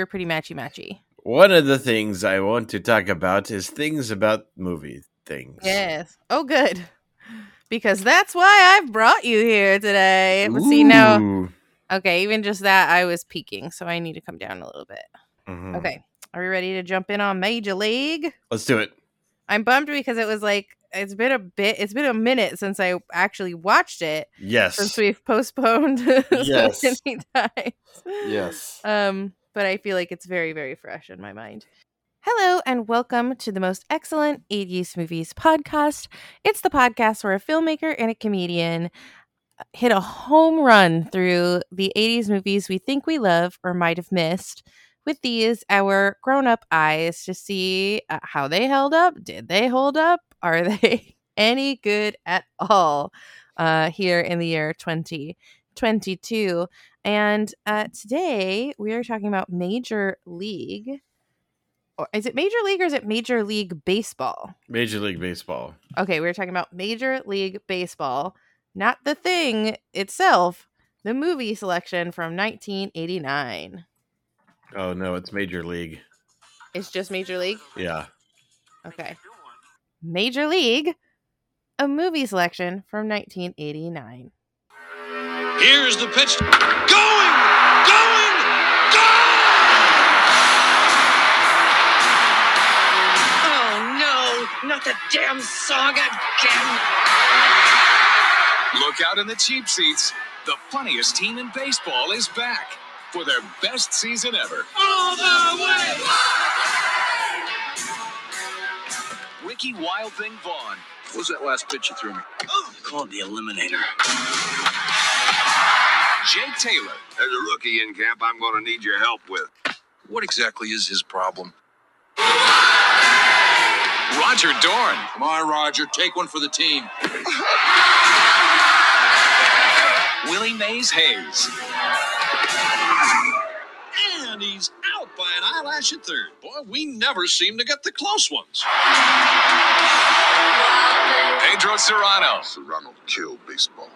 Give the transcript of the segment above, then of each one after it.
we're pretty matchy matchy. One of the things I want to talk about is things about movie things. Yes. Oh, good. Because that's why I've brought you here today. Let's see now. Okay, even just that, I was peaking, so I need to come down a little bit. Mhm. Okay, are we ready to jump in on Major League? Let's do it. I'm bummed because it was like it's been a bit, it's been a minute since I actually watched it Yes. since we've postponed so many times. yes. Um, but I feel like it's very, very fresh in my mind. Hello, and welcome to the most excellent 80s movies podcast. It's the podcast where a filmmaker and a comedian uh, hit a home run through the 80s movies we think we love or might have missed with these, our grown up eyes, to see uh, how they held up. Did they hold up? Are they any good at all uh, here in the year 2022? And uh, today we are talking about Major League. Or is it Major League or is it Major League Baseball? Major League Baseball. Okay, we're talking about Major League Baseball, not the thing itself, the movie selection from 1989. Oh no, it's Major League. It's just Major League? Yeah. Okay. Major League, a movie selection from 1989. Here's the pitch. Going! Going! Gone! Oh no, not the damn song again. Look out in the cheap seats. The funniest team in baseball is back for their best season ever. All the way. Ricky Wild Thing Vaughn. What was that last pitch you threw me? Called the Eliminator. Jake Taylor. There's a rookie in camp I'm going to need your help with. What exactly is his problem? Roger Dorn. Come on, Roger. Take one for the team. Willie Mays Hayes. And he's out by an eyelash at third. Boy, we never seem to get the close ones. Pedro Cerrano. Cerrano killed baseball.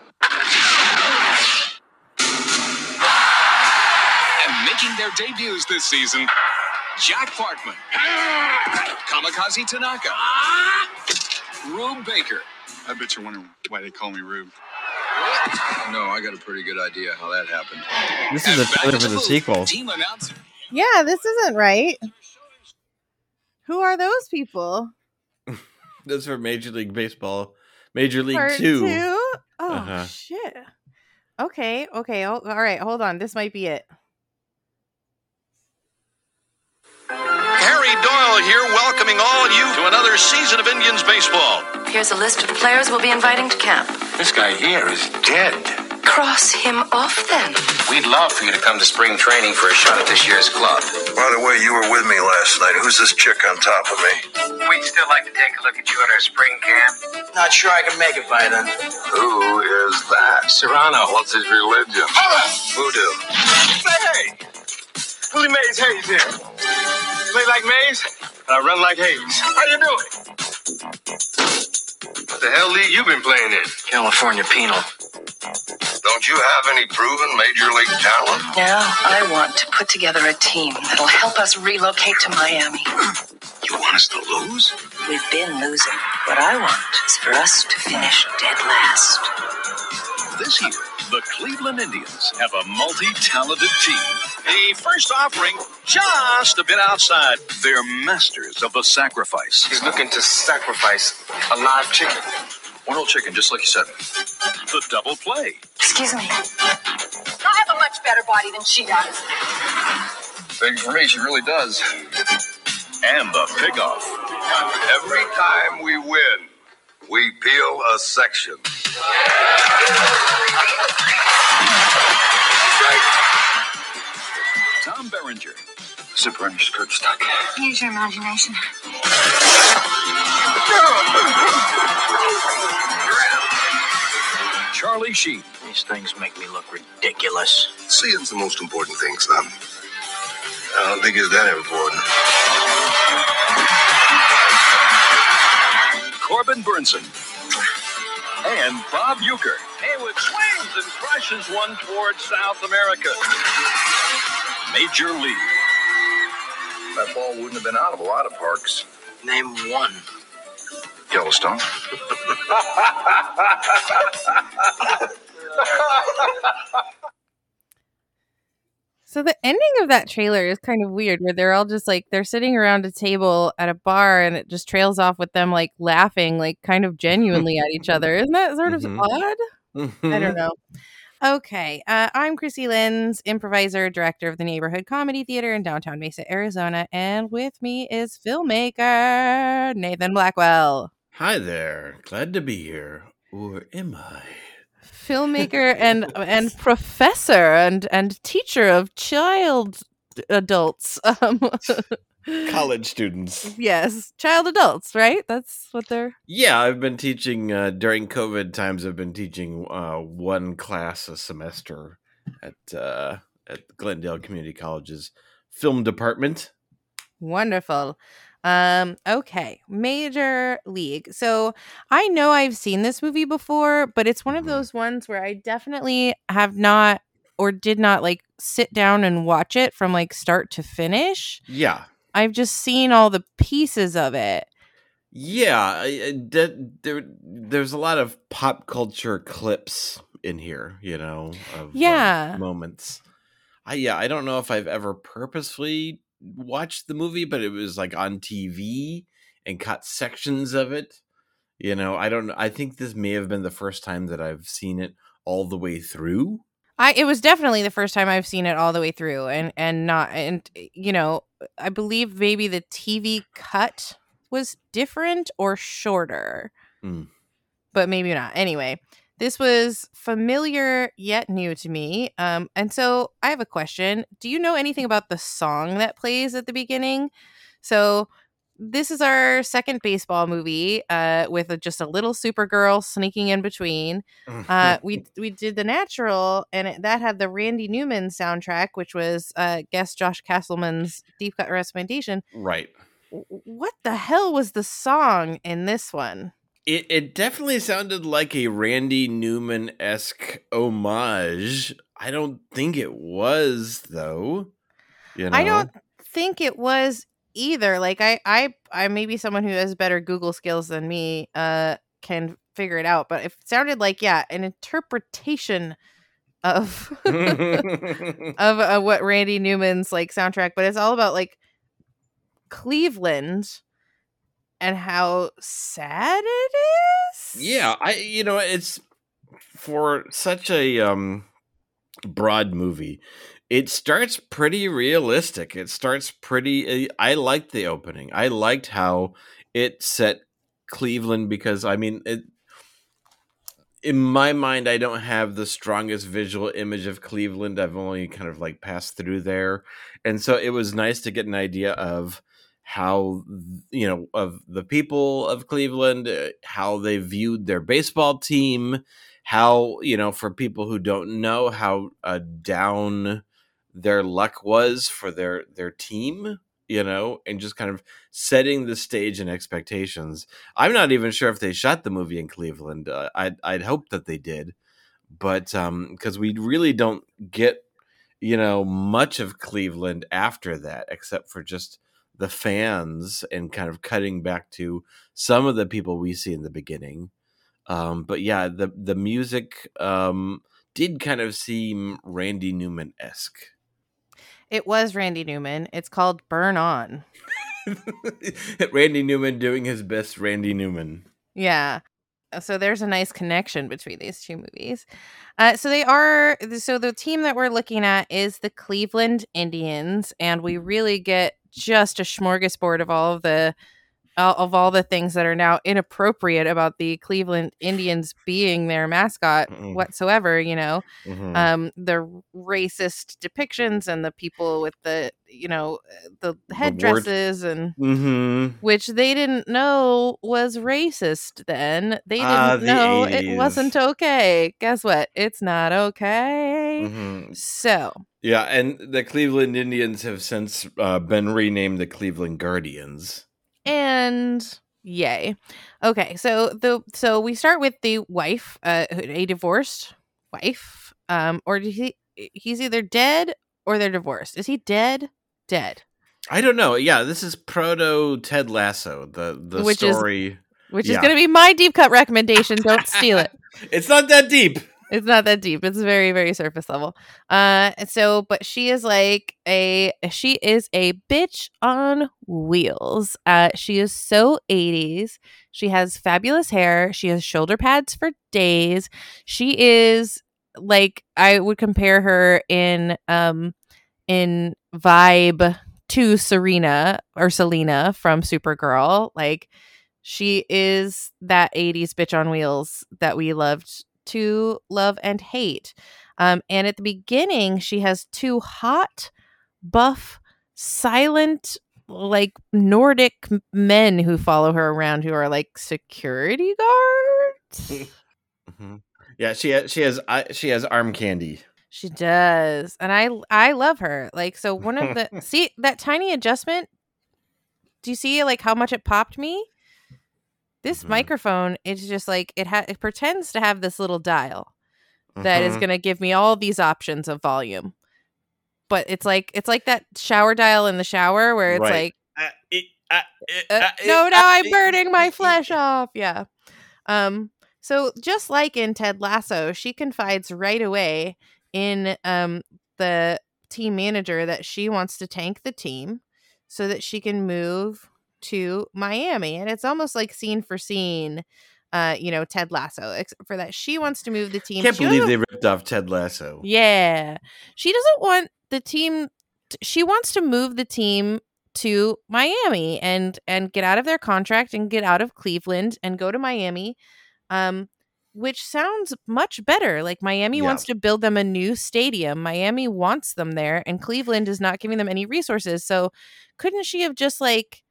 And making their debuts this season, Jack Parkman. Kamikaze Tanaka. Rube Baker. I bet you're wondering why they call me Rube. No, I got a pretty good idea how that happened. This is a And trailer for the sequel. Team announcer. Yeah, this isn't right. Who are those people? This is for Major League Baseball. Major League Part Two. two? Oh, Uh-huh. shit. Okay, okay. oh, all right, hold on. This might be it. Harry Doyle here, welcoming all of you to another season of Indians baseball. Here's a list of the players we'll be inviting to camp. This guy here is dead. Cross him off then. We'd love for you to come to spring training for a shot at this year's club. By the way, you were with me last night. Who's this chick on top of me? We'd still like to take a look at you at our spring camp. Not sure I can make it by then. Who is that? Cerrano. What's his religion? Voodoo. Hey! Willie Mays Hayes here. Play like Mays, I run like Hayes. How you doing? What the hell league you been playing in? California Penal. Don't you have any proven major league talent? Now I want to put together a team that'll help us relocate to Miami. You want us to lose? We've been losing. What I want is for us to finish dead last. This year, the Cleveland Indians have a multi-talented team. The first offering just a bit outside. They're masters of the sacrifice. He's looking to sacrifice a live chicken. One whole chicken, just like you said. The double play. Excuse me. I have a much better body than she does. Big for me, she really does. And the pick-off. Every time we win, we peel a section. Tom Berenger. Zipper on your skirt stuck. Use your imagination. Charlie Sheen. These things make me look ridiculous. Seeing's the most important thing, son. I don't think it's that important. Corbin Bernsen. And Bob Uecker. Haywood swings and crushes one towards South America. Major League. That ball wouldn't have been out of a lot of parks. Name one. Yellowstone. So the ending of that trailer is kind of weird where they're all just like they're sitting around a table at a bar and it just trails off with them like laughing like kind of genuinely at each other. Isn't that sort of Mhm. odd? I don't know. Okay. Uh, I'm Chrissy Lenz, improviser, director of the Neighborhood Comedy Theater in downtown Mesa, Arizona. And with me is filmmaker Nathan Blackwell. Hi there. Glad to be here. Or am I? Filmmaker and and professor and and teacher of child adults. Um, College students. yes, child adults, right? That's what they're Yeah, I've been teaching uh, during COVID times. I've been teaching uh, one class a semester at uh, at Glendale Community College's film department. Wonderful. Um, okay. Major League. So I know I've seen this movie before, but it's one of Mhm. those ones where I definitely have not or did not like sit down and watch it from like start to finish. Yeah, I've just seen all the pieces of it. yeah. I, I, that, there, there's a lot of pop culture clips in here. You know, of Yeah. moments. I yeah, I don't know if I've ever purposefully watched the movie, but it was like on TV and caught sections of it. You know, I don't. I think this may have been the first time that I've seen it all the way through. I it was definitely the first time I've seen it all the way through and and not and you know, I believe maybe the TV cut was different or shorter. Mm. But maybe not. Anyway, this was familiar yet new to me. Um and so I have a question. Do you know anything about the song that plays at the beginning? So this is our second baseball movie uh, with a, just a little Supergirl sneaking in between uh, we we did the natural, and it, that had the Randy Newman soundtrack, which was uh, guest Josh Castleman's deep cut recommendation. right. What the hell was the song in this one? It it definitely sounded like a Randy Newman esque homage. I don't think it was though. You know, I don't think it was either. Like I I I maybe someone who has better Google skills than me uh can figure it out, but it sounded like yeah, an interpretation of of uh, what Randy Newman's like soundtrack, but it's all about like Cleveland and how sad it is. Yeah, I you know it's for such a um broad movie. It starts pretty realistic. It starts pretty I liked the opening. I liked how it set Cleveland because I mean it in my mind I don't have the strongest visual image of Cleveland. I've only kind of like passed through there. And so it was nice to get an idea of how you know of the people of Cleveland, uh, how they viewed their baseball team, how you know for people who don't know how uh, down their luck was for their their team, you know, and just kind of setting the stage and expectations. I'm not even sure if they shot the movie in Cleveland. Uh, I'd I'd hope that they did, but um, because we really don't get you know much of Cleveland after that, except for just the fans and kind of cutting back to some of the people we see in the beginning. Um, but yeah, the the music um, did kind of seem Randy Newman esque. It was Randy Newman. It's called Burn On. Randy Newman doing his best Randy Newman. Yeah. Uh, So there's a nice connection between these two movies. Uh, so they are so the team that we're looking at is the Cleveland Indians, and we really get just a smorgasbord of all of the all of all the things that are now inappropriate about the Cleveland Indians being their mascot Mm-mm. whatsoever. You know, Mhm. um the racist depictions and the people with the you know the headdresses and Mhm. which they didn't know was racist then they didn't Ah, the know 80s. it wasn't okay guess what it's not okay Mhm. so Yeah, and the Cleveland Indians have since uh, been renamed the Cleveland Guardians. And yay okay so the so we start with the wife uh a divorced wife um or did he he's either dead or they're divorced is he dead dead I don't know. Yeah, this is proto Ted Lasso. The the Which is- story. Which Yeah. is going to be my deep cut recommendation. Don't steal it. It's not that deep. It's not that deep. It's very, very surface level. Uh, so, but she is like a she is a bitch on wheels. Uh, she is so 80s. She has fabulous hair. She has shoulder pads for days. She is like I would compare her in um in vibe to Serena or Selena from Supergirl. Like she is that 80s bitch on wheels that we loved to love and hate. Um, and at the beginning, she has two hot, buff, silent, like Nordic men who follow her around who are like security guards. Mhm. Yeah, she has, she has I- she has arm candy. She does. And I I love her. Like so one of the see that tiny adjustment do you see like how much it popped me? This Mhm. microphone it's just like it ha- it pretends to have this little dial that is Mhm. going to give me all these options of volume. But it's like it's like that shower dial in the shower where it's Right. like Uh, it- uh, it- uh, uh, no, now uh, I'm burning my it- flesh off. Yeah. Um. So just like in Ted Lasso, she confides right away in um the team manager that she wants to tank the team so that she can move to Miami, and it's almost like scene for scene. Uh, you know, Ted Lasso, except for that she wants to move the team. Can't She believe they ripped off Ted Lasso. yeah. She doesn't want the team t- she wants to move the team to Miami and and get out of their contract and get out of Cleveland and go to Miami. Um which sounds much better. Like Miami Yeah. wants to build them a new stadium. Miami wants them there and Cleveland is not giving them any resources. So couldn't she have just like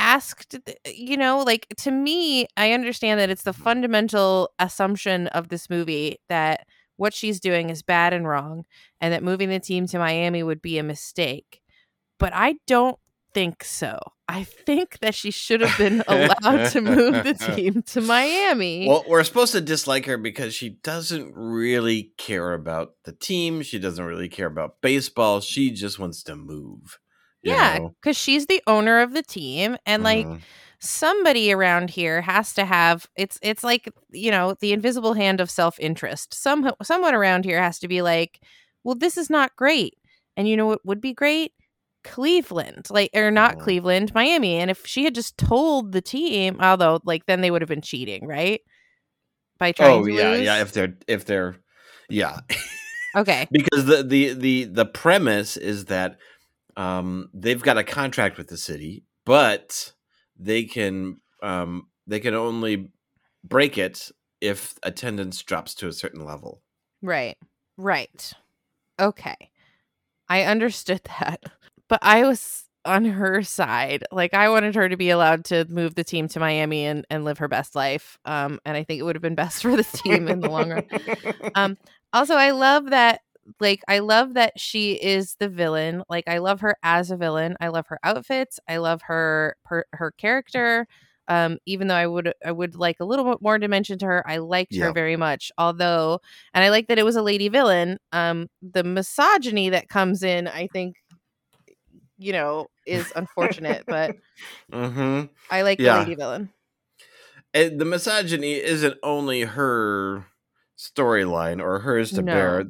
asked you know like to me i understand that it's the fundamental assumption of this movie that what she's doing is bad and wrong and that moving the team to miami would be a mistake but i don't think so i think that she should have been allowed to move the team to miami Well, we're supposed to dislike her because she doesn't really care about the team. She doesn't really care about baseball. She just wants to move. Yeah because she's the owner of the team and like Mhm. somebody around here has to have it's it's like you know the invisible hand of self-interest some someone around here has to be like well this is not great and you know what would be great cleveland like or not Mhm. cleveland miami and if she had just told the team although like then they would have been cheating right by trying Oh yeah, lose? yeah. If they're if they're yeah, okay because the the the the premise is that um they've got a contract with the city, but they can um they can only break it if attendance drops to a certain level. Right. Right. Okay. I understood that. But I was on her side. Like I wanted her to be allowed to move the team to Miami and, and live her best life. Um and I think it would have been best for the team in the long run. Um also I love that like I love that she is the villain. Like I love her as a villain. I love her outfits. I love her her, her character. Um, even though I would I would like a little bit more dimension to her, I liked her very much. Although, and I like that it was a lady villain. Um, the misogyny that comes in, I think, you know, is unfortunate. but hmm I like Yeah. the lady villain. And the misogyny isn't only her storyline or hers to No. bear.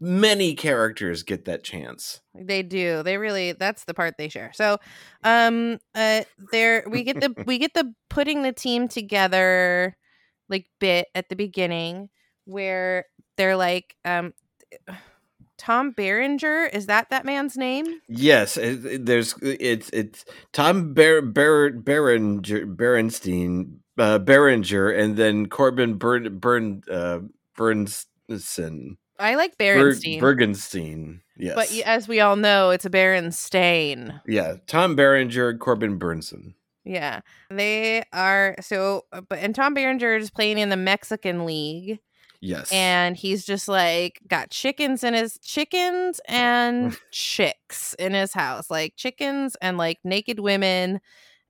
Many characters get that chance. They do. They really that's the part they share. So um uh there we get the we get the putting the team together like bit at the beginning where they're like um Tom Berenger, is that that man's name? Yes, it, it- there's it's it's Tom Ber, Ber, Berenger, Berenstein, uh, Berenger, and then Corbin Burn Burn uh, Bernsen, I like Ber, Berenstein. Bergenstein. Yes, But as we all know, it's a Berenstain. yeah, Tom Berenger, Corbin Bernsen. Yeah. They are so uh, but and Tom Berenger is playing in the Mexican League. Yes, and he's just like got chickens in his chickens and chicks in his house like chickens and like naked women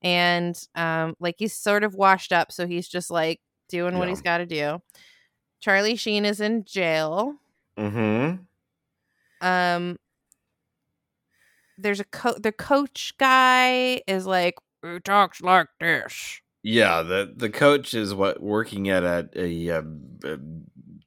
and um like he's sort of washed up so he's just like doing what Yeah. he's got to do charlie sheen is in jail mm-hmm. um there's a co- the coach guy is like who talks like this. Yeah, the the coach is what working at a, a, uh, a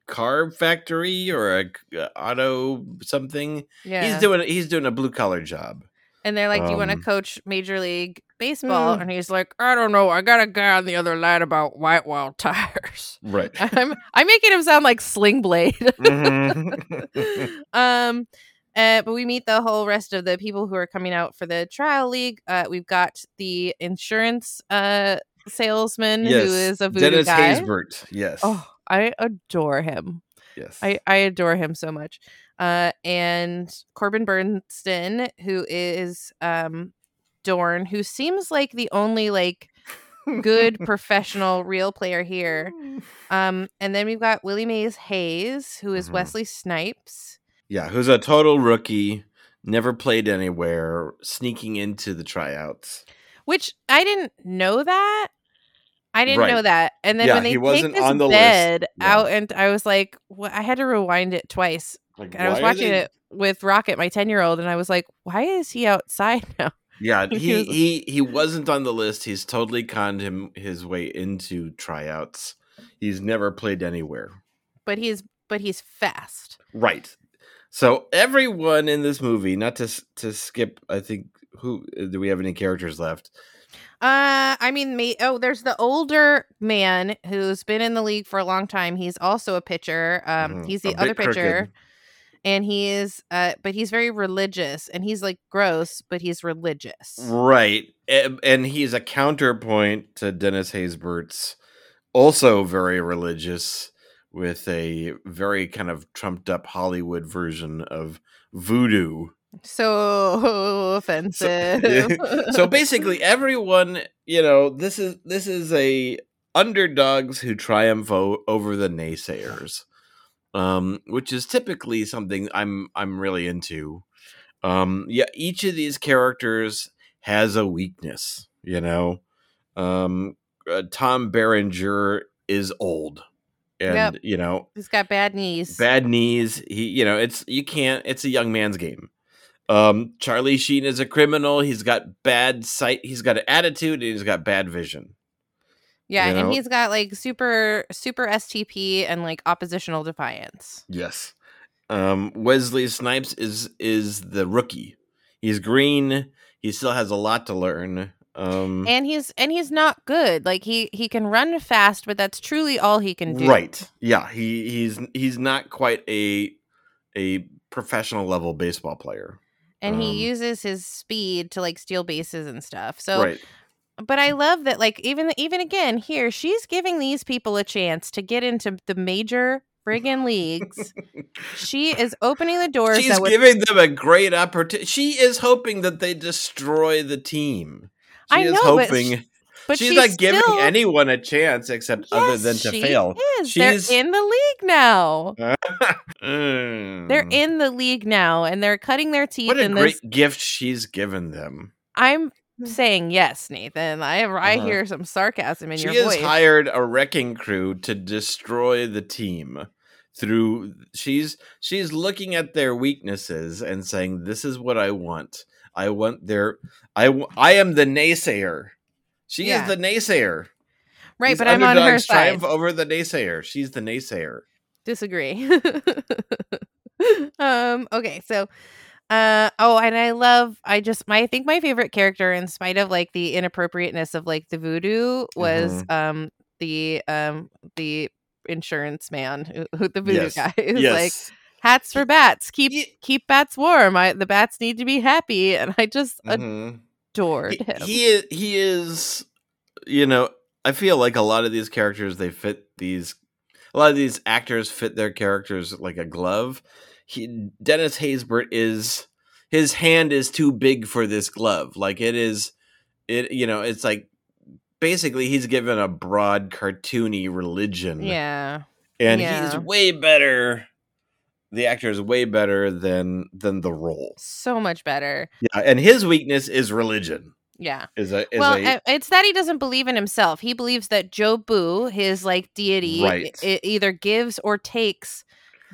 car factory or a, auto something. Yeah, He's doing he's doing a blue collar job. And they're like, "Do you want to um, coach Major League Baseball?" mm. And he's like, "I don't know. I got a guy on the other line about white wall tires." Right. I'm I'm making him sound like Sling Blade. Mhm. um uh, but we meet the whole rest of the people who are coming out for the trial league. Uh, we've got the insurance uh, salesman yes. who is a voodoo Dennis guy. Haysbert. Yes. Oh, I adore him. yes. I, I adore him so much. Uh, and Corbin Bernstein, who is um, Dorn, who seems like the only like good professional real player here. Um, and then we've got Willie Mays Hayes, who is Mhm. Wesley Snipes. Yeah, who's a total rookie, never played anywhere, sneaking into the tryouts. Which I didn't know that. I didn't know that. And then Yeah, when they he take this on the list. bed Yeah. out, and I was like, wh- I had to rewind it twice. Like, And I was watching they- it with Rocket, my ten year old, and I was like, why is he outside now? Yeah, He he was- he he wasn't on the list. He's totally conned him his way into tryouts. He's never played anywhere. But he's but he's fast. Right. So everyone in this movie, not to to skip, I think who do we have any characters left? Uh, I mean, me. Oh, there's the older man who's been in the league for a long time. He's also a pitcher. Um, Mhm. he's A the other pitcher, crooked. And he is. Uh, but he's very religious, and he's like gross, but he's religious. Right. And, and he's a counterpoint to Dennis Haysbert's also very religious with a very kind of trumped up Hollywood version of voodoo. So offensive. so basically everyone, you know, this is this is a underdogs who triumph o- over the naysayers. Um which is typically something I'm I'm really into. Um yeah, each of these characters has a weakness, you know. Um uh, Tom Berenger is old. And Yep. you know, he's got bad knees. bad knees. He, you know, it's you can't. It's a young man's game. Um, Charlie Sheen is a criminal. He's got bad sight. He's got an attitude, and he's got bad vision. Yeah, you and he's got like super super STP and like oppositional defiance. Yes. Um, Wesley Snipes is is the rookie. He's green. He still has a lot to learn. Um, and he's and he's not good like he he can run fast but that's truly all he can do right. Yeah. He he's he's not quite a a professional level baseball player. and he Um, uses his speed to like steal bases and stuff so right. But i love that like even even again here she's giving these people a chance to get into the major friggin leagues she is opening the doors She's that would, giving them a great opportunity. She is hoping that they destroy the team. She I is know, but hoping. but she's, not giving anyone a chance except other than to she fail. is. She's- they're in the league now Mm. they're in the league now and they're cutting their teeth What a in great this gift she's given them. i'm saying yes nathan. I i Uh-huh. hear some sarcasm in she your voice. She has hired a wrecking crew to destroy the team through she's she's looking at their weaknesses and saying this is what i want. I want their I I am the naysayer. She Yeah. is the naysayer. Right These but i'm on her underdogs side. triumph over the naysayer. She's the naysayer. Disagree. Um okay so uh oh and i love i just my i think my favorite character in spite of like the inappropriateness of like the voodoo was Mm-hmm. um the um the insurance man who, who the voodoo Yes. guy. Who's yes. Like hats for bats. Keep keep bats warm. I, the bats need to be happy. And i just Mhm. adored he, him. he is he is you know i feel like a lot of these characters they fit these a lot of these actors fit their characters like a glove he dennis haysbert is his hand is too big for this glove. Like it is it you know it's like basically he's given a broad cartoony religion. Yeah. And yeah. he's way better the actor is way better than than the role. So much better. Yeah and his weakness is religion. Yeah. Is a is well, a it's that he doesn't believe in himself. He believes that Jobu, his like deity, Right. i- either gives or takes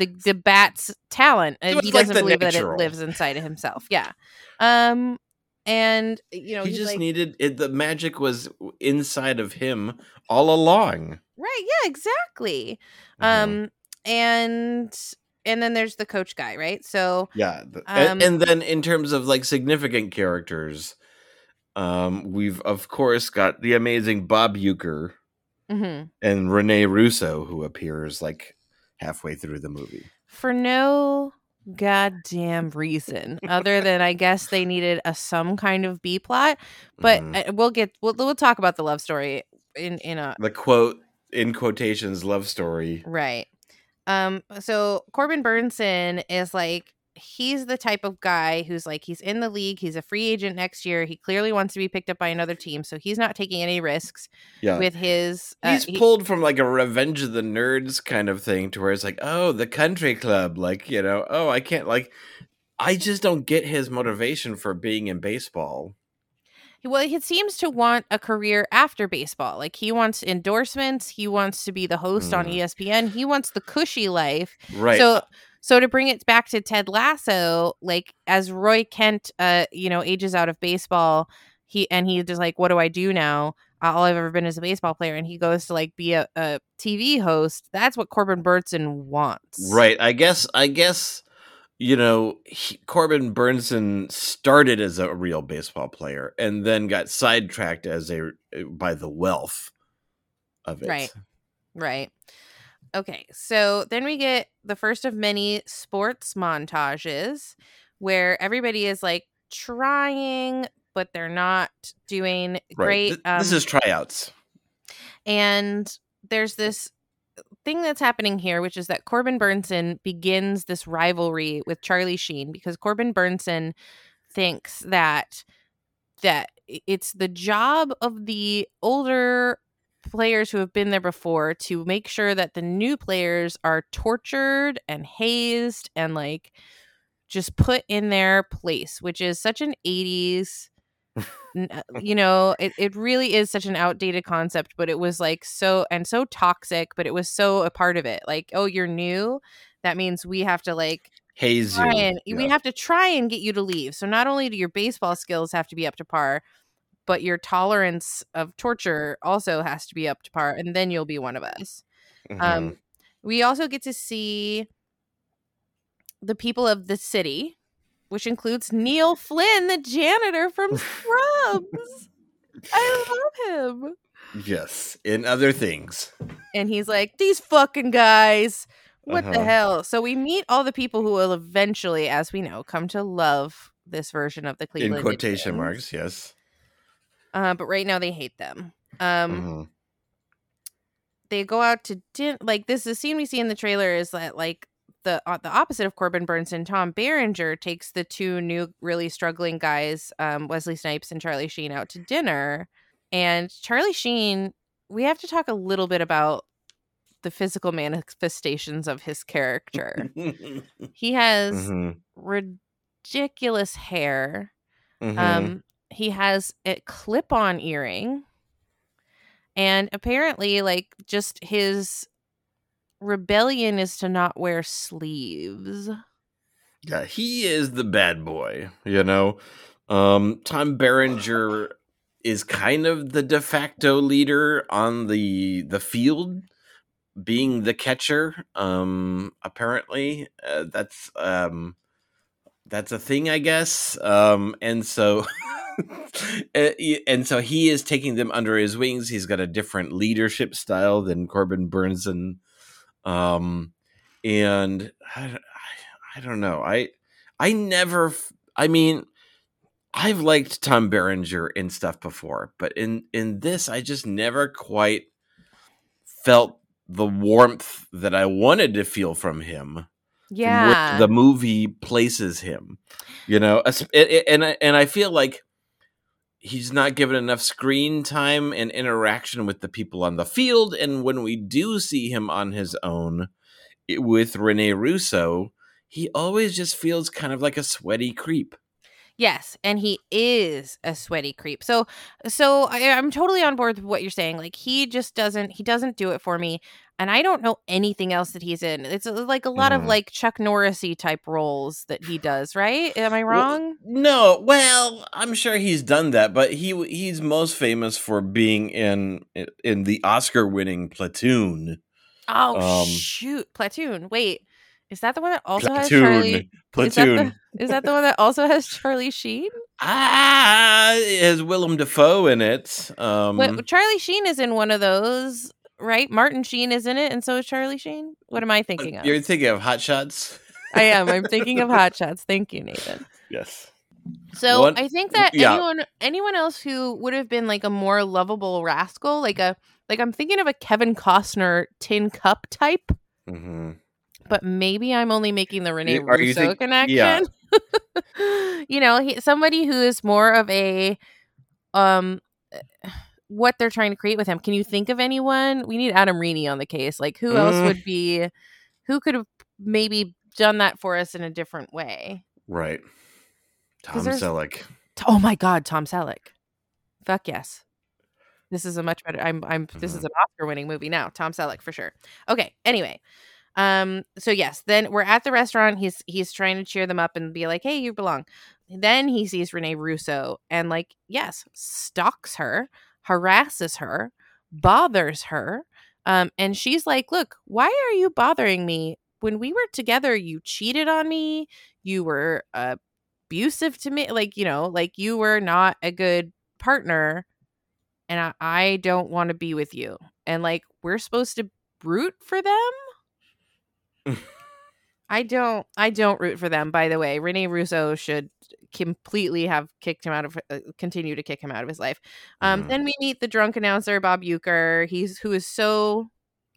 the the bat's talent. It Uh, he doesn't the believe that it lives inside of himself. Yeah. Um and you know he just like, needed it, the magic was inside of him all along. right, yeah, exactly. Mhm. Um and and then there's the coach guy, right? So Yeah, Um, and, then in terms of like significant characters, um, we've of course got the amazing Bob Uecker mhm. and Rene Russo, who appears like halfway through the movie. for no goddamn reason other than I guess they needed a some kind of B plot, but Mhm. uh, we'll get we'll, we'll talk about the love story in in a the quote in quotations love story. Right. Um so Corbin Bernsen is like he's the type of guy who's like he's in the league, he's a free agent next year. He clearly wants to be picked up by another team, so he's not taking any risks Yeah. with his uh, He's he- pulled from like a Revenge of the Nerds kind of thing to where it's like, oh, the country club, like you know, oh, I can't like, I just don't get his motivation for being in baseball. well, he seems to want a career after baseball. Like he wants endorsements, he wants to be the host on Mm. ESPN, he wants the cushy life. Right. So so to bring it back to Ted Lasso, like as Roy Kent uh you know ages out of baseball, he and he's just like what do I do now? All I've ever been is a baseball player and he goes to like be a, a TV host. That's what Corbin Bernsen wants. Right. I guess. I guess. You know, he, Corbin Bernsen started as a real baseball player and then got sidetracked as a by the wealth of it. Right. Right. Okay. So then we get the first of many sports montages where everybody is like trying but they're not doing Right. great. Th- this um, is tryouts. And there's this thing that's happening here, which is that Corbin Bernsen begins this rivalry with Charlie Sheen because Corbin Bernsen thinks that that it's the job of the older players who have been there before to make sure that the new players are tortured and hazed and like just put in their place, which is such an 80s uh, you know it, it really is such an outdated concept but it was like so and so toxic but it was so a part of it like oh you're new that means we have to like Haze you. and we have to try and get you to leave so not only do your baseball skills have to be up to par but your tolerance of torture also has to be up to par and then you'll be one of us Mhm. um we also get to see the people of the city which includes Neil Flynn, the janitor from Scrubs. I love him. yes. In other things. And he's like, these fucking guys. What the Uh-huh. hell? So we meet all the people who will eventually, as we know, come to love this version of the Cleveland. in quotation Indians. marks, yes. Uh, but right now they hate them. Um, Mhm. they go out to dinner. Like this, the scene we see in the trailer is that like the uh, the opposite of Corbin Bernsen, Tom Berenger takes the two new really struggling guys, um, Wesley Snipes and Charlie Sheen, out to dinner. And Charlie Sheen, we have to talk a little bit about the physical manifestations of his character. he has Mhm. ridiculous hair. Mhm. Um, he has a clip-on earring, and apparently, like, just his rebellion is to not wear sleeves. Yeah, he is the bad boy, you know. Um Tom Berenger is kind of the de facto leader on the the field being the catcher um apparently uh, that's um that's a thing i guess. Um and so uh, and so he is taking them under his wings. He's got a different leadership style than corbin bernsen. Um and I, I, don't know. I i never I mean i've liked tom berenger in stuff before but in in this i just never quite felt the warmth that i wanted to feel from him Yeah. the movie places him you know es- it- it- and I, and I feel like he's not given enough screen time and interaction with the people on the field and when we do see him on his own with Rene Russo he always just feels kind of like a sweaty creep Yes, and he is a sweaty creep. So, so I, I'm totally on board with what you're saying. Like he just doesn't, he doesn't do it for me, and I don't know anything else that he's in. It's uh, like a lot of Mhm. like Chuck Norrisy type roles that he does. Right? Am I Well, wrong? No, well, I'm sure he's done that, but he he's most famous for being in in the Oscar-winning Platoon. oh um, shoot, Platoon. Wait, is that the one that also has Charlie? Platoon, Is that, the, is that the one that also has Charlie Sheen? Ah, it has Willem Dafoe in it. Um, Wait, Charlie Sheen is in one of those, right? Martin Sheen is in it, and so is Charlie Sheen. What am I thinking of? you're thinking of Hot Shots? I am. I'm thinking of Hot Shots. Thank you, Nathan. Yes. So One- I think that yeah. anyone anyone else who would have been like a more lovable rascal, like a like I'm thinking of a Kevin Costner tin cup type, hmm but maybe I'm only making the Rene You- are you Russo think- connection. yeah. you know, he, somebody who is more of a um what they're trying to create with him. Can you think of anyone? We need Adam Reaney on the case. Like who else Mm. would be who could have maybe done that for us in a different way? Right. Tom Selleck. Oh my God, Tom Selleck. Fuck yes. This is a much better. I'm. I'm. This is Mhm. an Oscar-winning movie now. Tom Selleck for sure. Okay. Anyway, um. So yes, then we're at the restaurant. He's he's trying to cheer them up and be like, "Hey, you belong." Then he sees Rene Russo and like, yes, stalks her, harasses her, bothers her, um, and she's like, "Look, why are you bothering me? When we were together, you cheated on me. You were uh, abusive to me like you know like you were not a good partner and i, I don't want to be with you and like we're supposed to root for them i don't i don't root for them by the way rene russo should completely have kicked him out of uh, continue to kick him out of his life um Mhm. then we meet the drunk announcer bob uecker he's who is so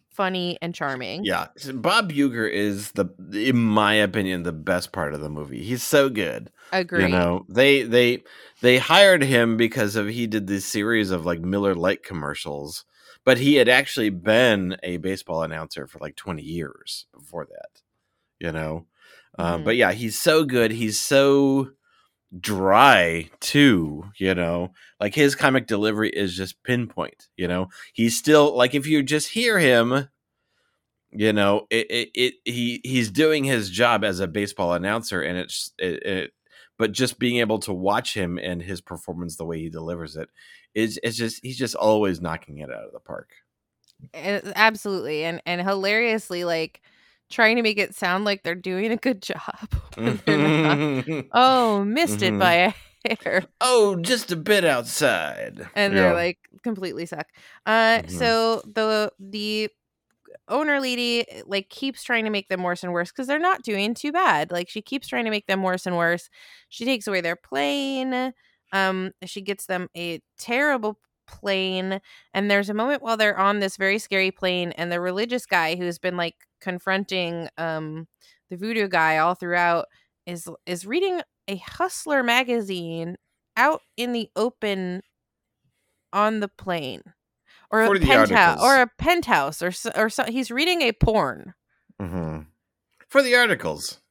funny and charming Yeah, Bob Uecker is the, in my opinion, the best part of the movie. He's so good. agree You know, they they they hired him because of he did this series of like Miller Lite commercials, but he had actually been a baseball announcer for like twenty years before that. You know, um, Mhm. but yeah, he's so good. He's so dry too. You know, like his comic delivery is just pinpoint. You know, he's still like if you just hear him. You know, it, it, it he he's doing his job as a baseball announcer, and it's it, it but just being able to watch him and his performance the way he delivers it is it's just he's just always knocking it out of the park Uh, absolutely and and hilariously like trying to make it sound like they're doing a good job not. oh missed it Mhm. by a hair oh just a bit outside and Yeah. they're like completely suck uh Mhm. so the the owner lady like keeps trying to make them worse and worse because they're not doing too bad like she keeps trying to make them worse and worse. She takes away their plane um she gets them a terrible plane and there's a moment while they're on this very scary plane and the religious guy who's been like confronting um the voodoo guy all throughout is is reading a hustler magazine out in the open on the plane or a penthouse or a penthouse or or so, he's reading a porn. Mhm. for the articles.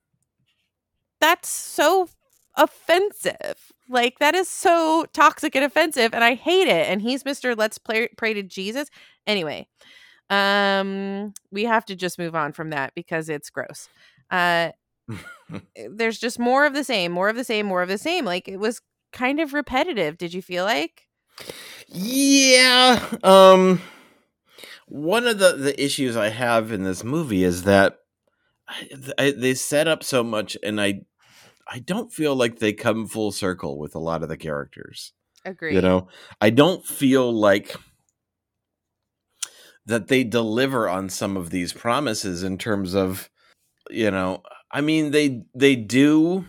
That's so offensive. Like that is so toxic and offensive and i hate it and he's mr let's play, pray to jesus. Anyway um we have to just move on from that because it's gross. Uh there's just more of the same more of the same more of the same. Like it was kind of repetitive. Did you feel like yeah um one of the the issues i have in this movie is that I, I, they set up so much and i i don't feel like they come full circle with a lot of the characters agree You know, I don't feel like that they deliver on some of these promises in terms of, you know, I mean they they do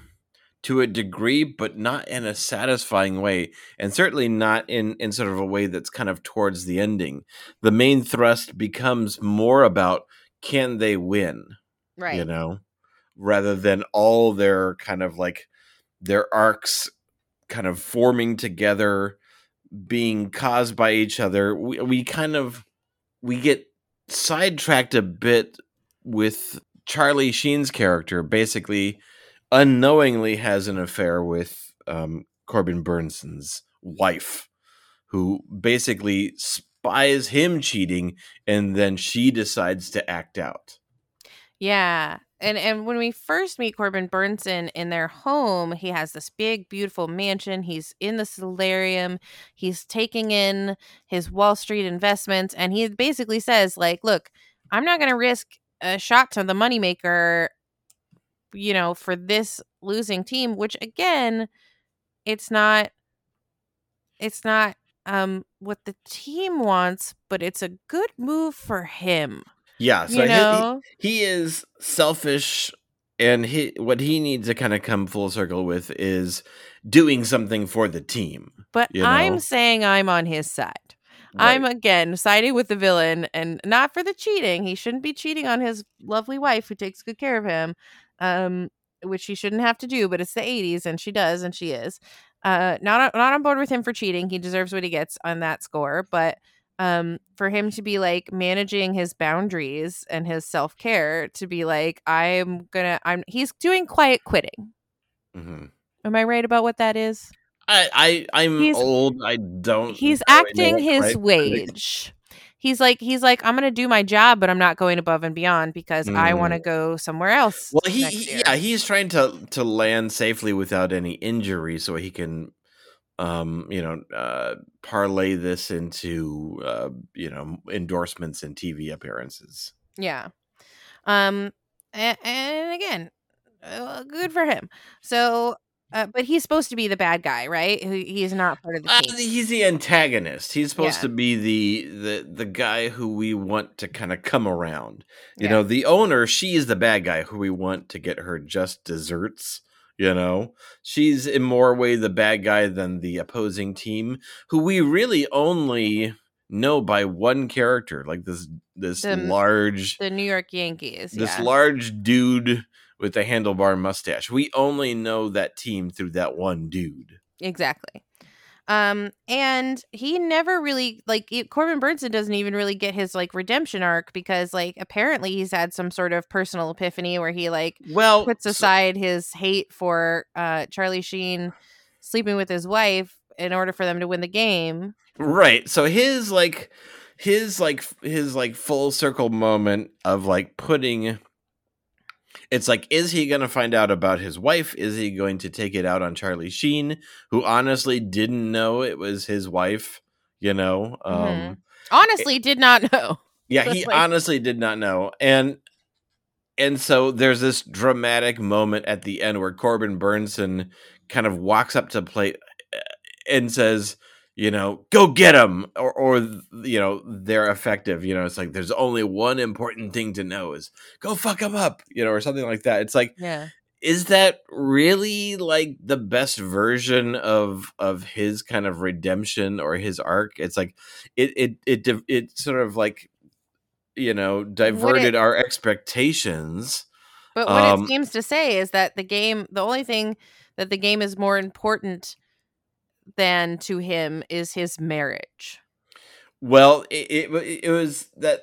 to a degree, but not in a satisfying way, and certainly not in in sort of a way that's kind of towards the ending. The main thrust becomes more about can they win, right you know, rather than all their kind of like their arcs kind of forming together, being caused by each other. We, we kind of we get sidetracked a bit with Charlie Sheen's character basically unknowingly has an affair with um, Corbin Bernsen's wife, who basically spies him cheating, and then she decides to act out. Yeah. And and when we first meet Corbin Bernsen in their home, he has this big, beautiful mansion. He's in the solarium. He's taking in his Wall Street investments, and he basically says, like, look, I'm not gonna risk a shot to the moneymaker, you know, for this losing team, which again, it's not it's not um what the team wants, but it's a good move for him. Yeah, so You he- know? he, he is selfish, and he what he needs to kind of come full circle with is doing something for the team. But you I'm saying I'm on his side. I'm again siding with the villain and not for the cheating. He shouldn't be cheating on his lovely wife who takes good care of him, um, which he shouldn't have to do. But it's the 80s and she does, and she is. Uh, not not on board with him for cheating. He deserves what he gets on that score. But um, for him to be like managing his boundaries and his self care, to be like, I'm gonna, I'm. He's doing quiet quitting. Mhm. Am I right about what that is? I, I I'm He's- old. I don't. he's acting his wage he's like he's like i'm gonna do my job but i'm not going above and beyond because i want to Mm. go somewhere else Well, he, he- yeah, he's trying to to land safely without any injury, so he can, um, you know, uh, parlay this into, uh, you know, endorsements and TV appearances. yeah um and, and again uh, good for him so uh, but he's supposed to be the bad guy right he's not part of the Uh, team he's the antagonist. He's supposed Yeah. to be the the the guy who we want to kind of come around. You Yeah. know, the owner, she is the bad guy who we want to get her just desserts. You know, she's in more way the bad guy than the opposing team, who we really only know by one character, like this this The- large the new york yankees this yeah. large dude with a handlebar mustache. We only know that team through that one dude. exactly um and he never really like it- corbin bernsen doesn't even really get his like redemption arc because like apparently he's had some sort of personal epiphany where he like Well, puts so- aside his hate for uh charlie sheen sleeping with his wife in order for them to win the game Right. So his like his like his like full circle moment of like putting it's like is he going to find out about his wife? Is he going to take it out on Charlie Sheen who honestly didn't know it was his wife, you know? Um Mhm. honestly did not know yeah, he Like- honestly did not know. And and so there's this dramatic moment at the end where Corbin Bernsen kind of walks up to plate uh, and says, you know, go get them, or, or you know, they're effective. You know, it's like there's only one important thing to know is go fuck them up, you know, or something like that. It's like, yeah is that really like the best version of of his kind of redemption or his arc? It's like it it it it sort of like you know diverted our expectations. but what Um, it seems to say is that the game the only thing that the game is more important than to him is his marriage Well, it, it it was that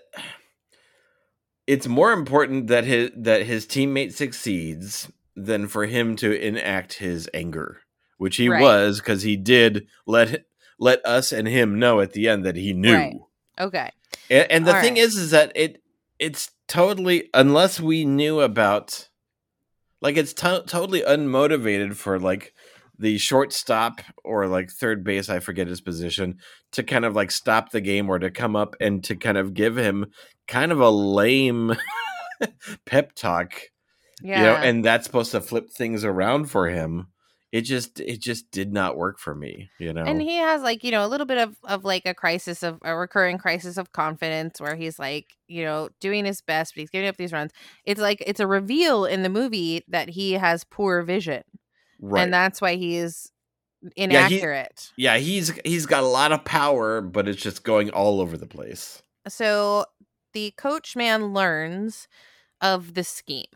it's more important that his that his teammate succeeds than for him to enact his anger, which he Right. was because he did let let us and him know at the end that he knew. Right. okay And, and the All thing right. is, is that it it's totally unless we knew about, like it's to- totally unmotivated for like the shortstop or like third base, I forget his position, to kind of like stop the game or to come up and to kind of give him kind of a lame pep talk, yeah you know, and that's supposed to flip things around for him. It just it just did not work for me, you know. and he has like you know a little bit of of like a crisis of a recurring crisis of confidence where he's like you know doing his best but he's giving up these runs it's like it's a reveal in the movie that he has poor vision right. and that's why he is he- inaccurate yeah, he's he's got a lot of power, but it's just going all over the place. so the coach man learns of the scheme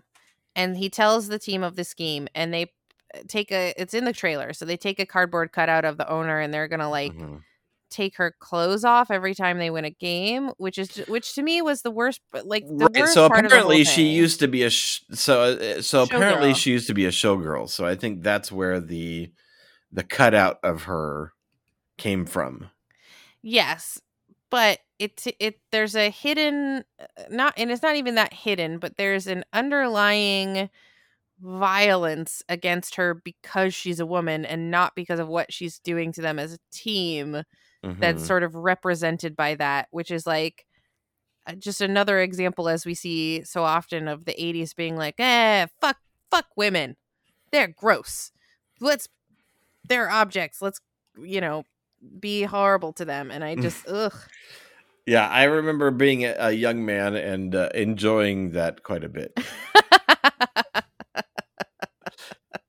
and he tells the team of the scheme and they uh, take a it's in the trailer so they take a cardboard cutout of the owner and they're gonna like Mhm. Take her clothes off every time they win a game which is which to me was the worst but like the Right, worst so part of the apparently she used to be a sh- so uh, so apparently she used to be a showgirl. So I think that's where the the cutout of her came from. Yes, but it it there's a hidden uh, not and it's not even that hidden, but there's an underlying violence against her because she's a woman and not because of what she's doing to them as a team that's Mhm. sort of represented by that, which is like uh, just another example as we see so often of the 80s being like, "Eh, fuck fuck women. They're gross. Let's they're objects. Let's, you know, be horrible to them." And I just ugh. Yeah, I remember being a, a young man and uh, enjoying that quite a bit.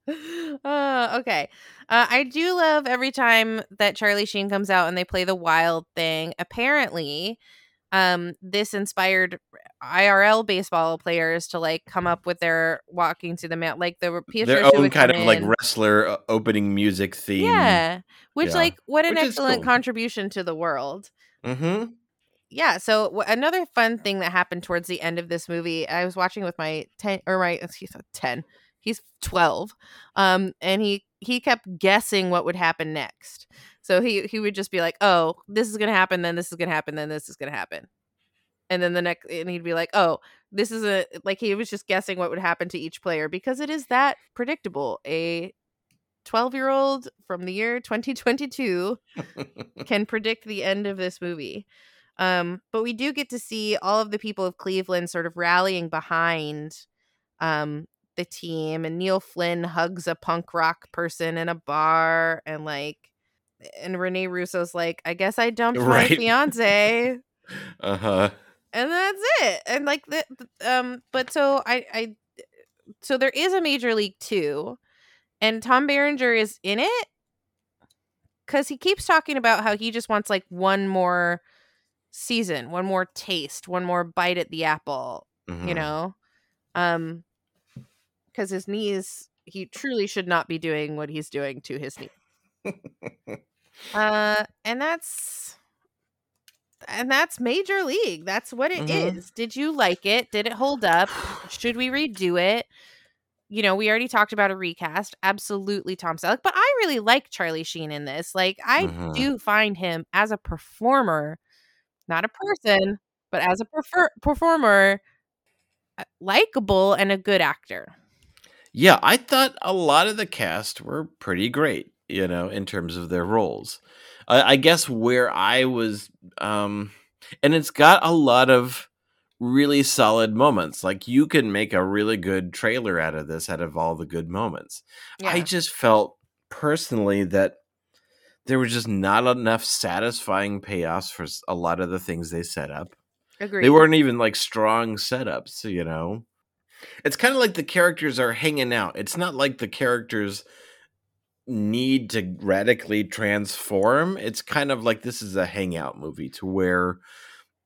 uh, okay. Uh, I do love every time that Charlie Sheen comes out and they play the wild thing. Apparently, um, this inspired IRL baseball players to like come up with their walking to the mount, like the Their own kind of like in. wrestller uh, opening music theme. Yeah, which Yeah. like what an Which excellent cool. contribution to the world. Mm-hmm. yeah so w- another fun thing that happened towards the end of this movie i was watching with my 10 or my he's 10 he's 12 um and he he kept guessing what would happen next. So he he would just be like oh this is gonna happen then this is gonna happen then this is gonna happen. And then the next and he'd be like oh this is a like he was just guessing what would happen to each player because it is that predictable. A 12 year old from the year 2022 can predict the end of this movie. Um, but we do get to see all of the people of Cleveland sort of rallying behind um, the team, and Neil Flynn hugs a punk rock person in a bar, and like, and Renee Russo's like, "I guess I dumped Right. my fiance," Uh huh. and that's it. And like the um, but so I I so there is a Major League too, and Tom Berenger is in it because he keeps talking about how he just wants like one more season, one more taste, one more bite at the apple, you Mhm. know, um, because his knees, he truly should not be doing what he's doing to his knee. uh, and that's. And that's Major League. That's what it is. Mhm. Did you like it? Did it hold up? Should we redo it? you know, we already talked about a recast. Absolutely Tom Selleck. But I really like Charlie Sheen in this. Like, I Mhm. do find him as a performer, not a person, but as a prefer- performer, uh, likable and a good actor. Yeah, I thought a lot of the cast were pretty great, you know, in terms of their roles. I, I guess where I was, um, and it's got a lot of really solid moments. Like you can make a really good trailer out of this, out of all the good moments. I just felt personally that there was just not enough satisfying payoffs for a lot of the things they set up. Agreed. They weren't even like strong setups, you know. It's kind of like the characters are hanging out. It's not like the characters need to radically transform. It's kind of like this is a hangout movie to where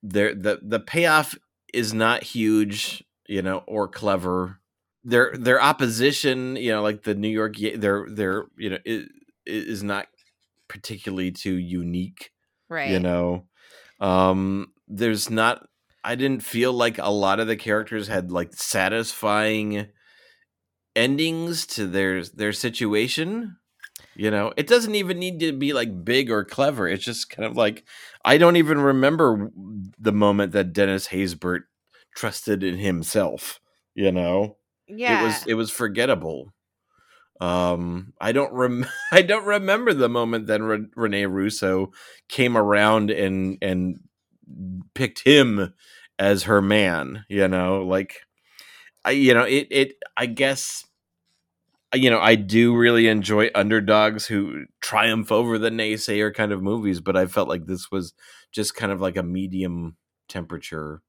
there the the payoff is not huge, you know, or clever. Their their opposition, you know, like the New York, their their you know is, is not particularly too unique right. you know um there's not i didn't feel like a lot of the characters had like satisfying endings to their their situation you know? It doesn't even need to be like big or clever. It's just kind of like i don't even remember the moment that dennis haysbert trusted in himself you know? Yeah. it was it was forgettable. Um i don't rem i don't remember the moment that Re- renee russo came around and and picked him as her man you know like i you know it it i guess uh, you know i do really enjoy underdogs who triumph over the naysayer kind of movies but i felt like this was just kind of like a medium temperature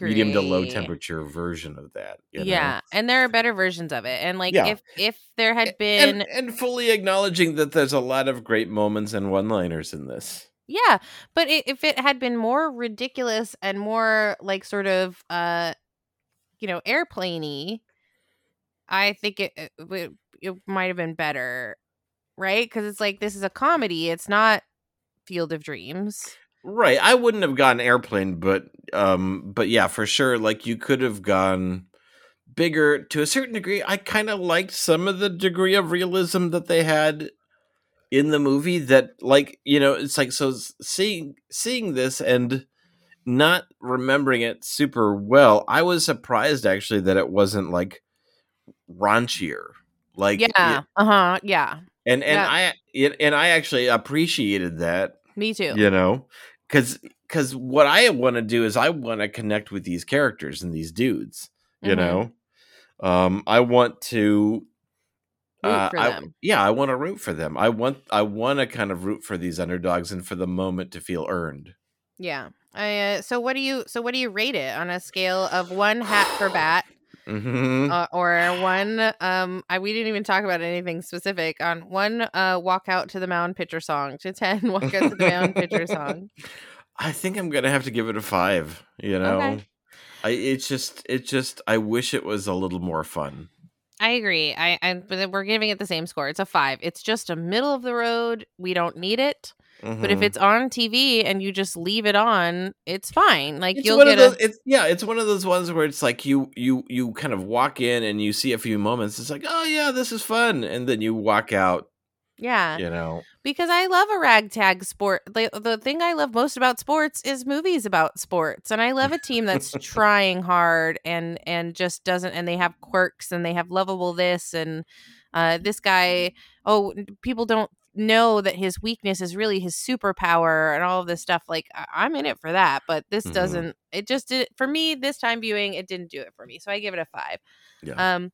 medium to low temperature version of that you know? Yeah, and there are better versions of it. And like Yeah. if if there had been and, and fully acknowledging that there's a lot of great moments and one-liners in this. Yeah, but i if it had been more ridiculous and more like sort of uh you know, airplaney, I think it it, it might have been better, right? Cuz it's like this is a comedy, it's not Field of Dreams. Right. I wouldn't have gone airplane, but um but yeah, for sure like you could have gone bigger to a certain degree. I kind of liked some of the degree of realism that they had in the movie that like you know it's like so seeing seeing this and not remembering it super well i was surprised actually that it wasn't like raunchier like it- yeah. Uh huh. Yeah. and and Yeah. i it, and i actually appreciated that Me too. you know because because what i want to do is i want to connect with these characters and these dudes you Mhm. know um i want to uh, I- yeah i want to root for them i want i want to kind of root for these underdogs and for the moment to feel earned Yeah. I, uh, so what do you so what do you rate it on a scale of one hat for bat Mhm. uh, or one um I we didn't even talk about anything specific on one uh walk out to the mound pitcher song to 10 walk out to the mound pitcher song. i think i'm gonna have to give it a five you know Okay. i it's just it just i wish it was a little more fun I agree. I I we're giving it the same score. It's a 5. It's just a middle of the road. We don't need it. But if Mhm. it's on TV and you just leave it on, it's fine. Like it's you'll one get of those, a it's yeah it's one of those ones where it's like you you you kind of walk in and you see a few moments it's like oh yeah this is fun and then you walk out yeah. you know because I love a ragtag sport. The, the thing I love most about sports is movies about sports, and I love a team that's trying hard and and just doesn't. And they have quirks and they have lovable this and uh, this guy. Oh, people don't know that his weakness is really his superpower and all of this stuff. Like I- I'm in it for that, but this Mhm. doesn't. It just did for me this time viewing. It didn't do it for me, so I give it a five. yeah Um,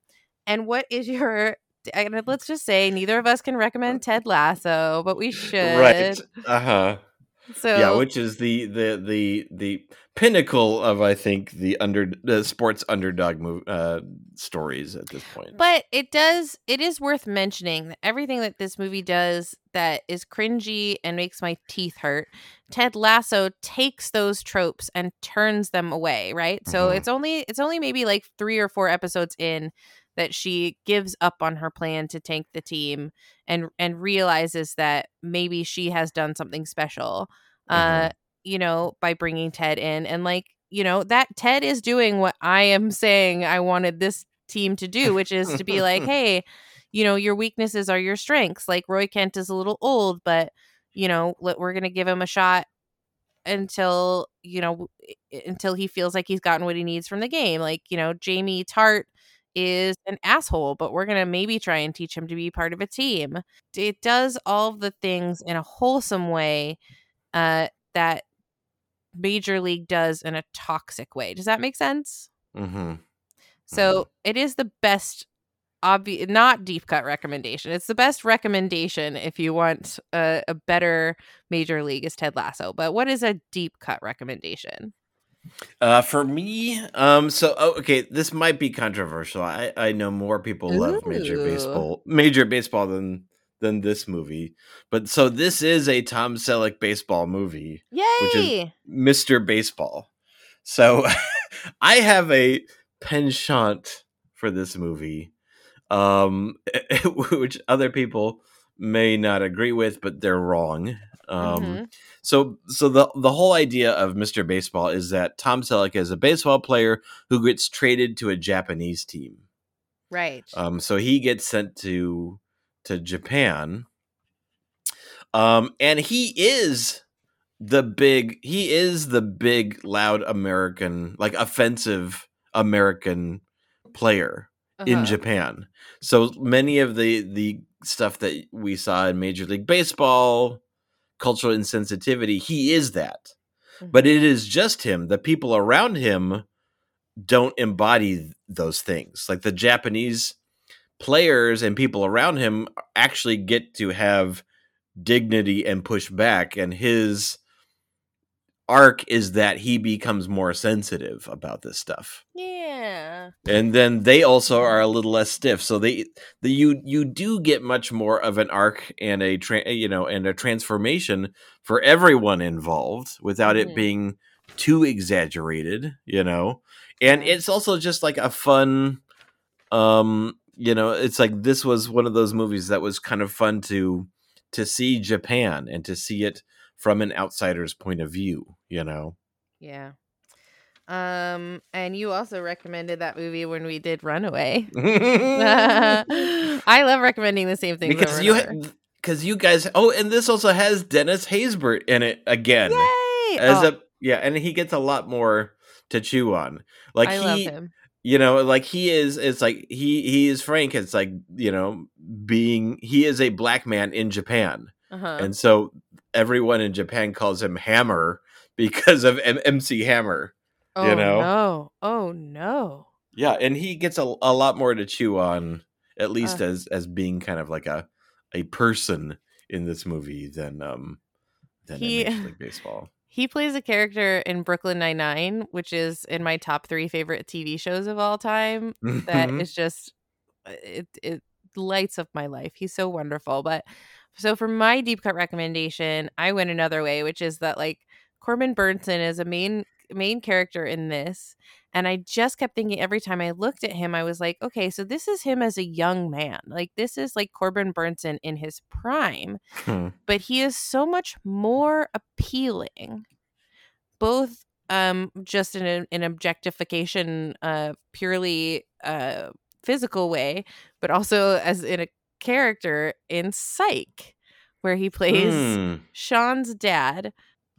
and what is your? Let's just say neither of us can recommend Ted Lasso, but we should. right uh-huh So yeah which is the the the the pinnacle of i think the under the sports underdog move uh stories at this point but it does. It is worth mentioning that everything that this movie does that is cringy and makes my teeth hurt. Ted Lasso takes those tropes and turns them away. Right. So Mhm. it's only it's only maybe like three or four episodes in that she gives up on her plan to tank the team and and realizes that maybe she has done something special uh Mhm. you know by bringing ted in. And like you know that ted is doing what i am saying i wanted this team to do which is to be like hey you know your weaknesses are your strengths. Like roy kent is a little old but you know we're gonna give him a shot until you know until he feels like he's gotten what he needs from the game. Like you know jamie tartt is an asshole but we're gonna maybe try and teach him to be part of a team. It does all of the things in a wholesome way uh that major league does in a toxic way. Does that make sense? Mm-hmm. so it is the best obvious not deep cut recommendation. It's the best recommendation if you want a, a better major league is ted lasso but what is a deep cut recommendation Uh, for me, um, so oh, okay, this might be controversial. I I know more people love Major Baseball, Major Baseball than than this movie, but so this is a Tom Selleck baseball movie, Which is- yay Mister Baseball. So I have a penchant for this movie, um, which other people may not agree with, but they're wrong. Um, Mhm. so so the the whole idea of Mr. Baseball is that Tom Selleck is a baseball player who gets traded to a Japanese team. right Um, so he gets sent to to Japan. Um, and he is the big he is the big loud American, like offensive American player in Uh-huh. Japan. So many of the the stuff that we saw in Major League Baseball, cultural insensitivity, he is that. Mm-hmm. But it is just him. The people around him don't embody those things. Like the Japanese players and people around him actually get to have dignity and push back and his arc is that he becomes more sensitive about this stuff yeah and then they also are a little less stiff. So they the you you do get much more of an arc and a tra- you know and a transformation for everyone involved without it being too exaggerated you know? And it's also just like a fun um you know it's like this was one of those movies that was kind of fun to to see japan and to see it from an outsider's point of view you know? Yeah um and you also recommended that movie when we did runaway i love recommending the same things because you because you guys. Oh, and this also has Dennis Haysbert in it again Yay! as Oh, a yeah, and he gets a lot more to chew on. Like I he, you know, like he is. It's like he he is Frank. It's like you know, being he is a black man in Japan, Uh-huh. and so everyone in Japan calls him Hammer because of M- MC Hammer. Oh you know? no. Oh no. Yeah, and he gets a, a lot more to chew on, at least Uh. as as being kind of like a a person in this movie than um than He- in Major League Baseball. He plays a character in Brooklyn Nine Nine, which is in my top three favorite TV shows of all time. That Mhm. just uh, it. It lights up my life. He's so wonderful. But so for my deep cut recommendation, I went another way, which is that like Corbin Bernsen is a main main character in this, and I just kept thinking every time I looked at him, I was like, okay, so this is him as a young man. Like this is like Corbin Bernsen in his prime Hmm. but he is so much more appealing both um just in an, an objectification uh purely uh physical way but also as in a character in psych where he plays Hmm. sean's dad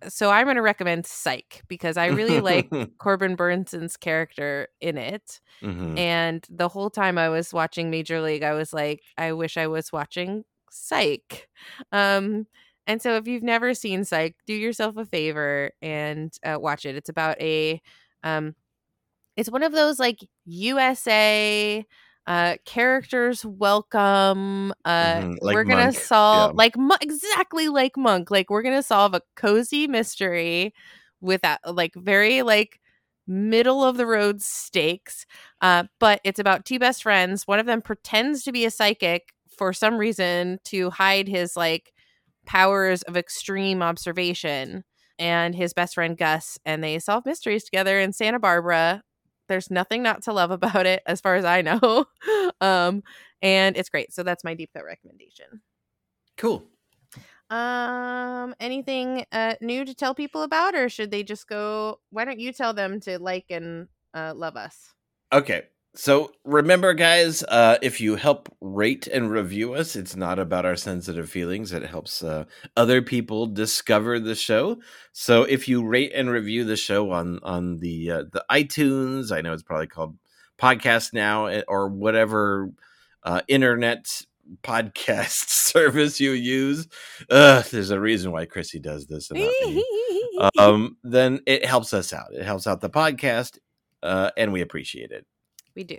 so i'm going to recommend psych because i really like corbin bernsen's character in it Mhm. and the whole time I was watching Major League, I was like, I wish I was watching Psych. Um, and so if you've never seen Psych, do yourself a favor and uh, watch it. It's about a, um, it's one of those like USA uh characters welcome uh Mhm, like we're gonna Monk, solve yeah. like Mo- exactly like monk like we're gonna solve a cozy mystery with that like very like middle of the road stakes uh, but it's about two best friends. One of them pretends to be a psychic for some reason to hide his like powers of extreme observation, and his best friend Gus, and they solve mysteries together in Santa Barbara. There's nothing not to love about it, as far as I know. um, and it's great. So that's my deep cut recommendation. Cool. Um, anything uh new to tell people about, or should they just go? Why don't you tell them to like and uh, love us? Okay. So remember, guys, uh, if you help rate and review us, it's not about our sensitive feelings. It helps uh, other people discover the show. So if you rate and review the show on on the uh, the iTunes, I know it's probably called podcast now eh, or whatever uh, internet podcast service you use. There's a reason why Chrissy does this. Um, then it helps us out. It helps out the podcast, uh, and we appreciate it. We do.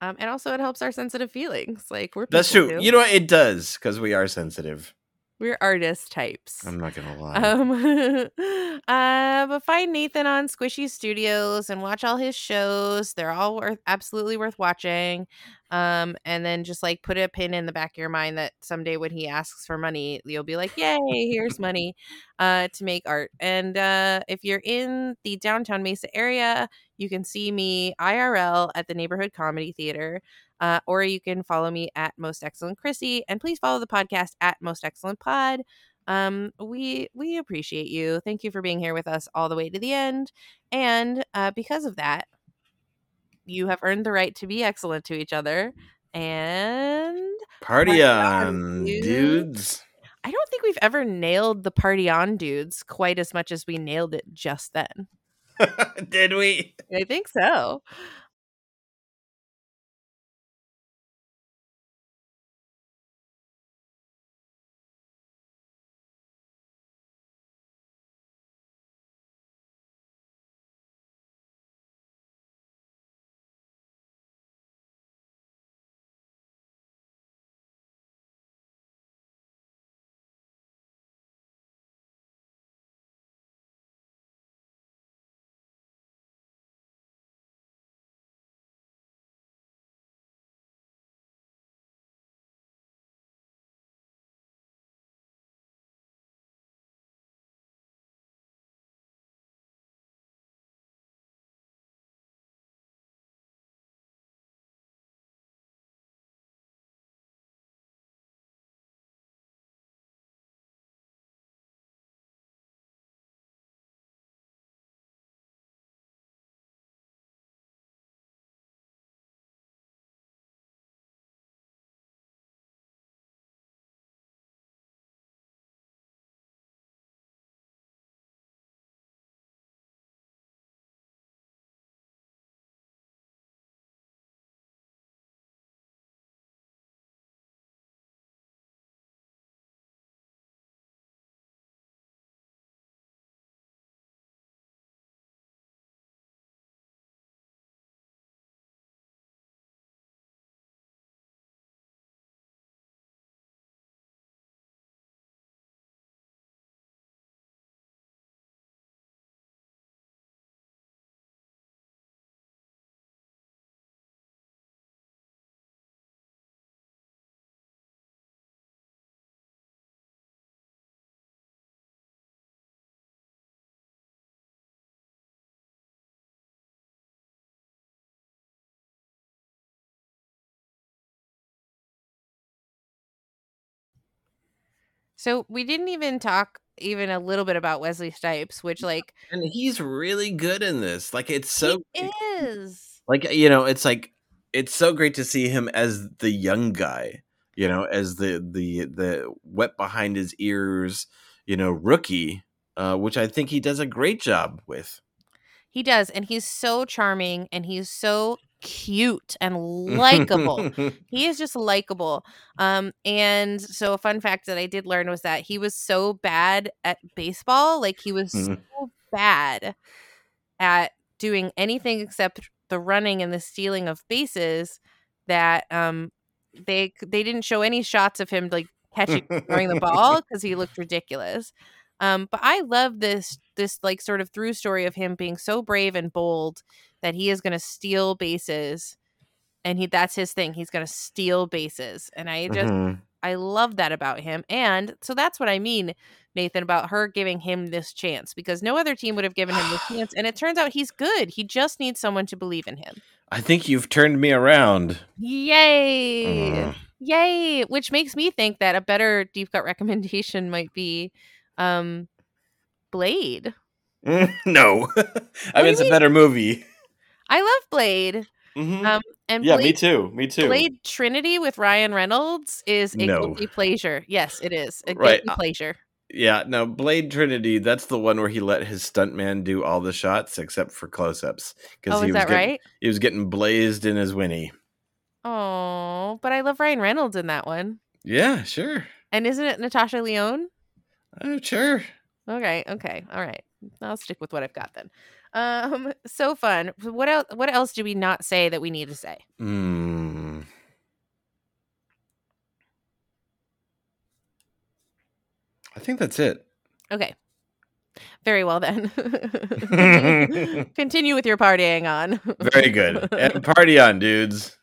Um, and also it helps our sensitive feelings. Like we're That's true. too. You know what? It does because we are sensitive. We're artist types. I'm not gonna lie. Um, uh, but find Nathan on Squishy Studios and watch all his shows. They're all worth absolutely worth watching. Um, and then just like put a pin in the back of your mind that someday when he asks for money, you'll be like, "Yay, here's money," uh, to make art. And uh, if you're in the downtown Mesa area, you can see me IRL at the Neighborhood Comedy Theater. Uh, or you can follow me at Most Excellent Chrissy, and please follow the podcast at Most Excellent Pod um we we appreciate you thank you for being here with us all the way to the end and uh because of that you have earned the right to be excellent to each other and Party on, on, dude. dudes. i don't think we've ever nailed the party on dudes quite as much as we nailed it just then Did we? i think so So we didn't even talk even a little bit about Wesley Snipes, which like and he's really good in this. Like it's so is. like you know, it's like it's so great to see him as the young guy, you know, as the the the wet behind his ears, you know, rookie, uh, which I think he does a great job with. He does, and he's so charming and he's so cute and likable. he is just likable. Um, and so a fun fact that I did learn was that he was so bad at baseball, like he was Mhm. so bad at doing anything except the running and the stealing of bases that um they they didn't show any shots of him like catching throwing the ball because he looked ridiculous. Um, but I love this this like sort of through story of him being so brave and bold that he is going to steal bases, and he that's his thing. He's going to steal bases, and I just Mhm. I love that about him. And so that's what I mean, Nathan, about her giving him this chance because no other team would have given him this chance. And it turns out he's good. He just needs someone to believe in him. I think you've turned me around. Yay! Mhm. Yay! Which makes me think that a better deep cut recommendation might be um Blade. no, I mean it's a better movie. I love Blade. Mhm. Um and yeah, Blade, me too. Me too. Blade Trinity with Ryan Reynolds is a No. guilty pleasure. Yes, it is. A Right, guilty uh, pleasure. Yeah, no, Blade Trinity. That's the one where he let his stuntman do all the shots except for close-ups Oh, he is was that getting, right? He was getting blazed in his Winnie. Oh, but I love Ryan Reynolds in that one. Yeah, sure, And isn't it Natasha Lyonne? oh, sure. Okay, okay, all right. I'll stick with what I've got then. Um, so fun. What else? What else do we not say that we need to say? Mm. I think that's it. Okay, very well then. Continue with your partying on. Very good. and party on, dudes.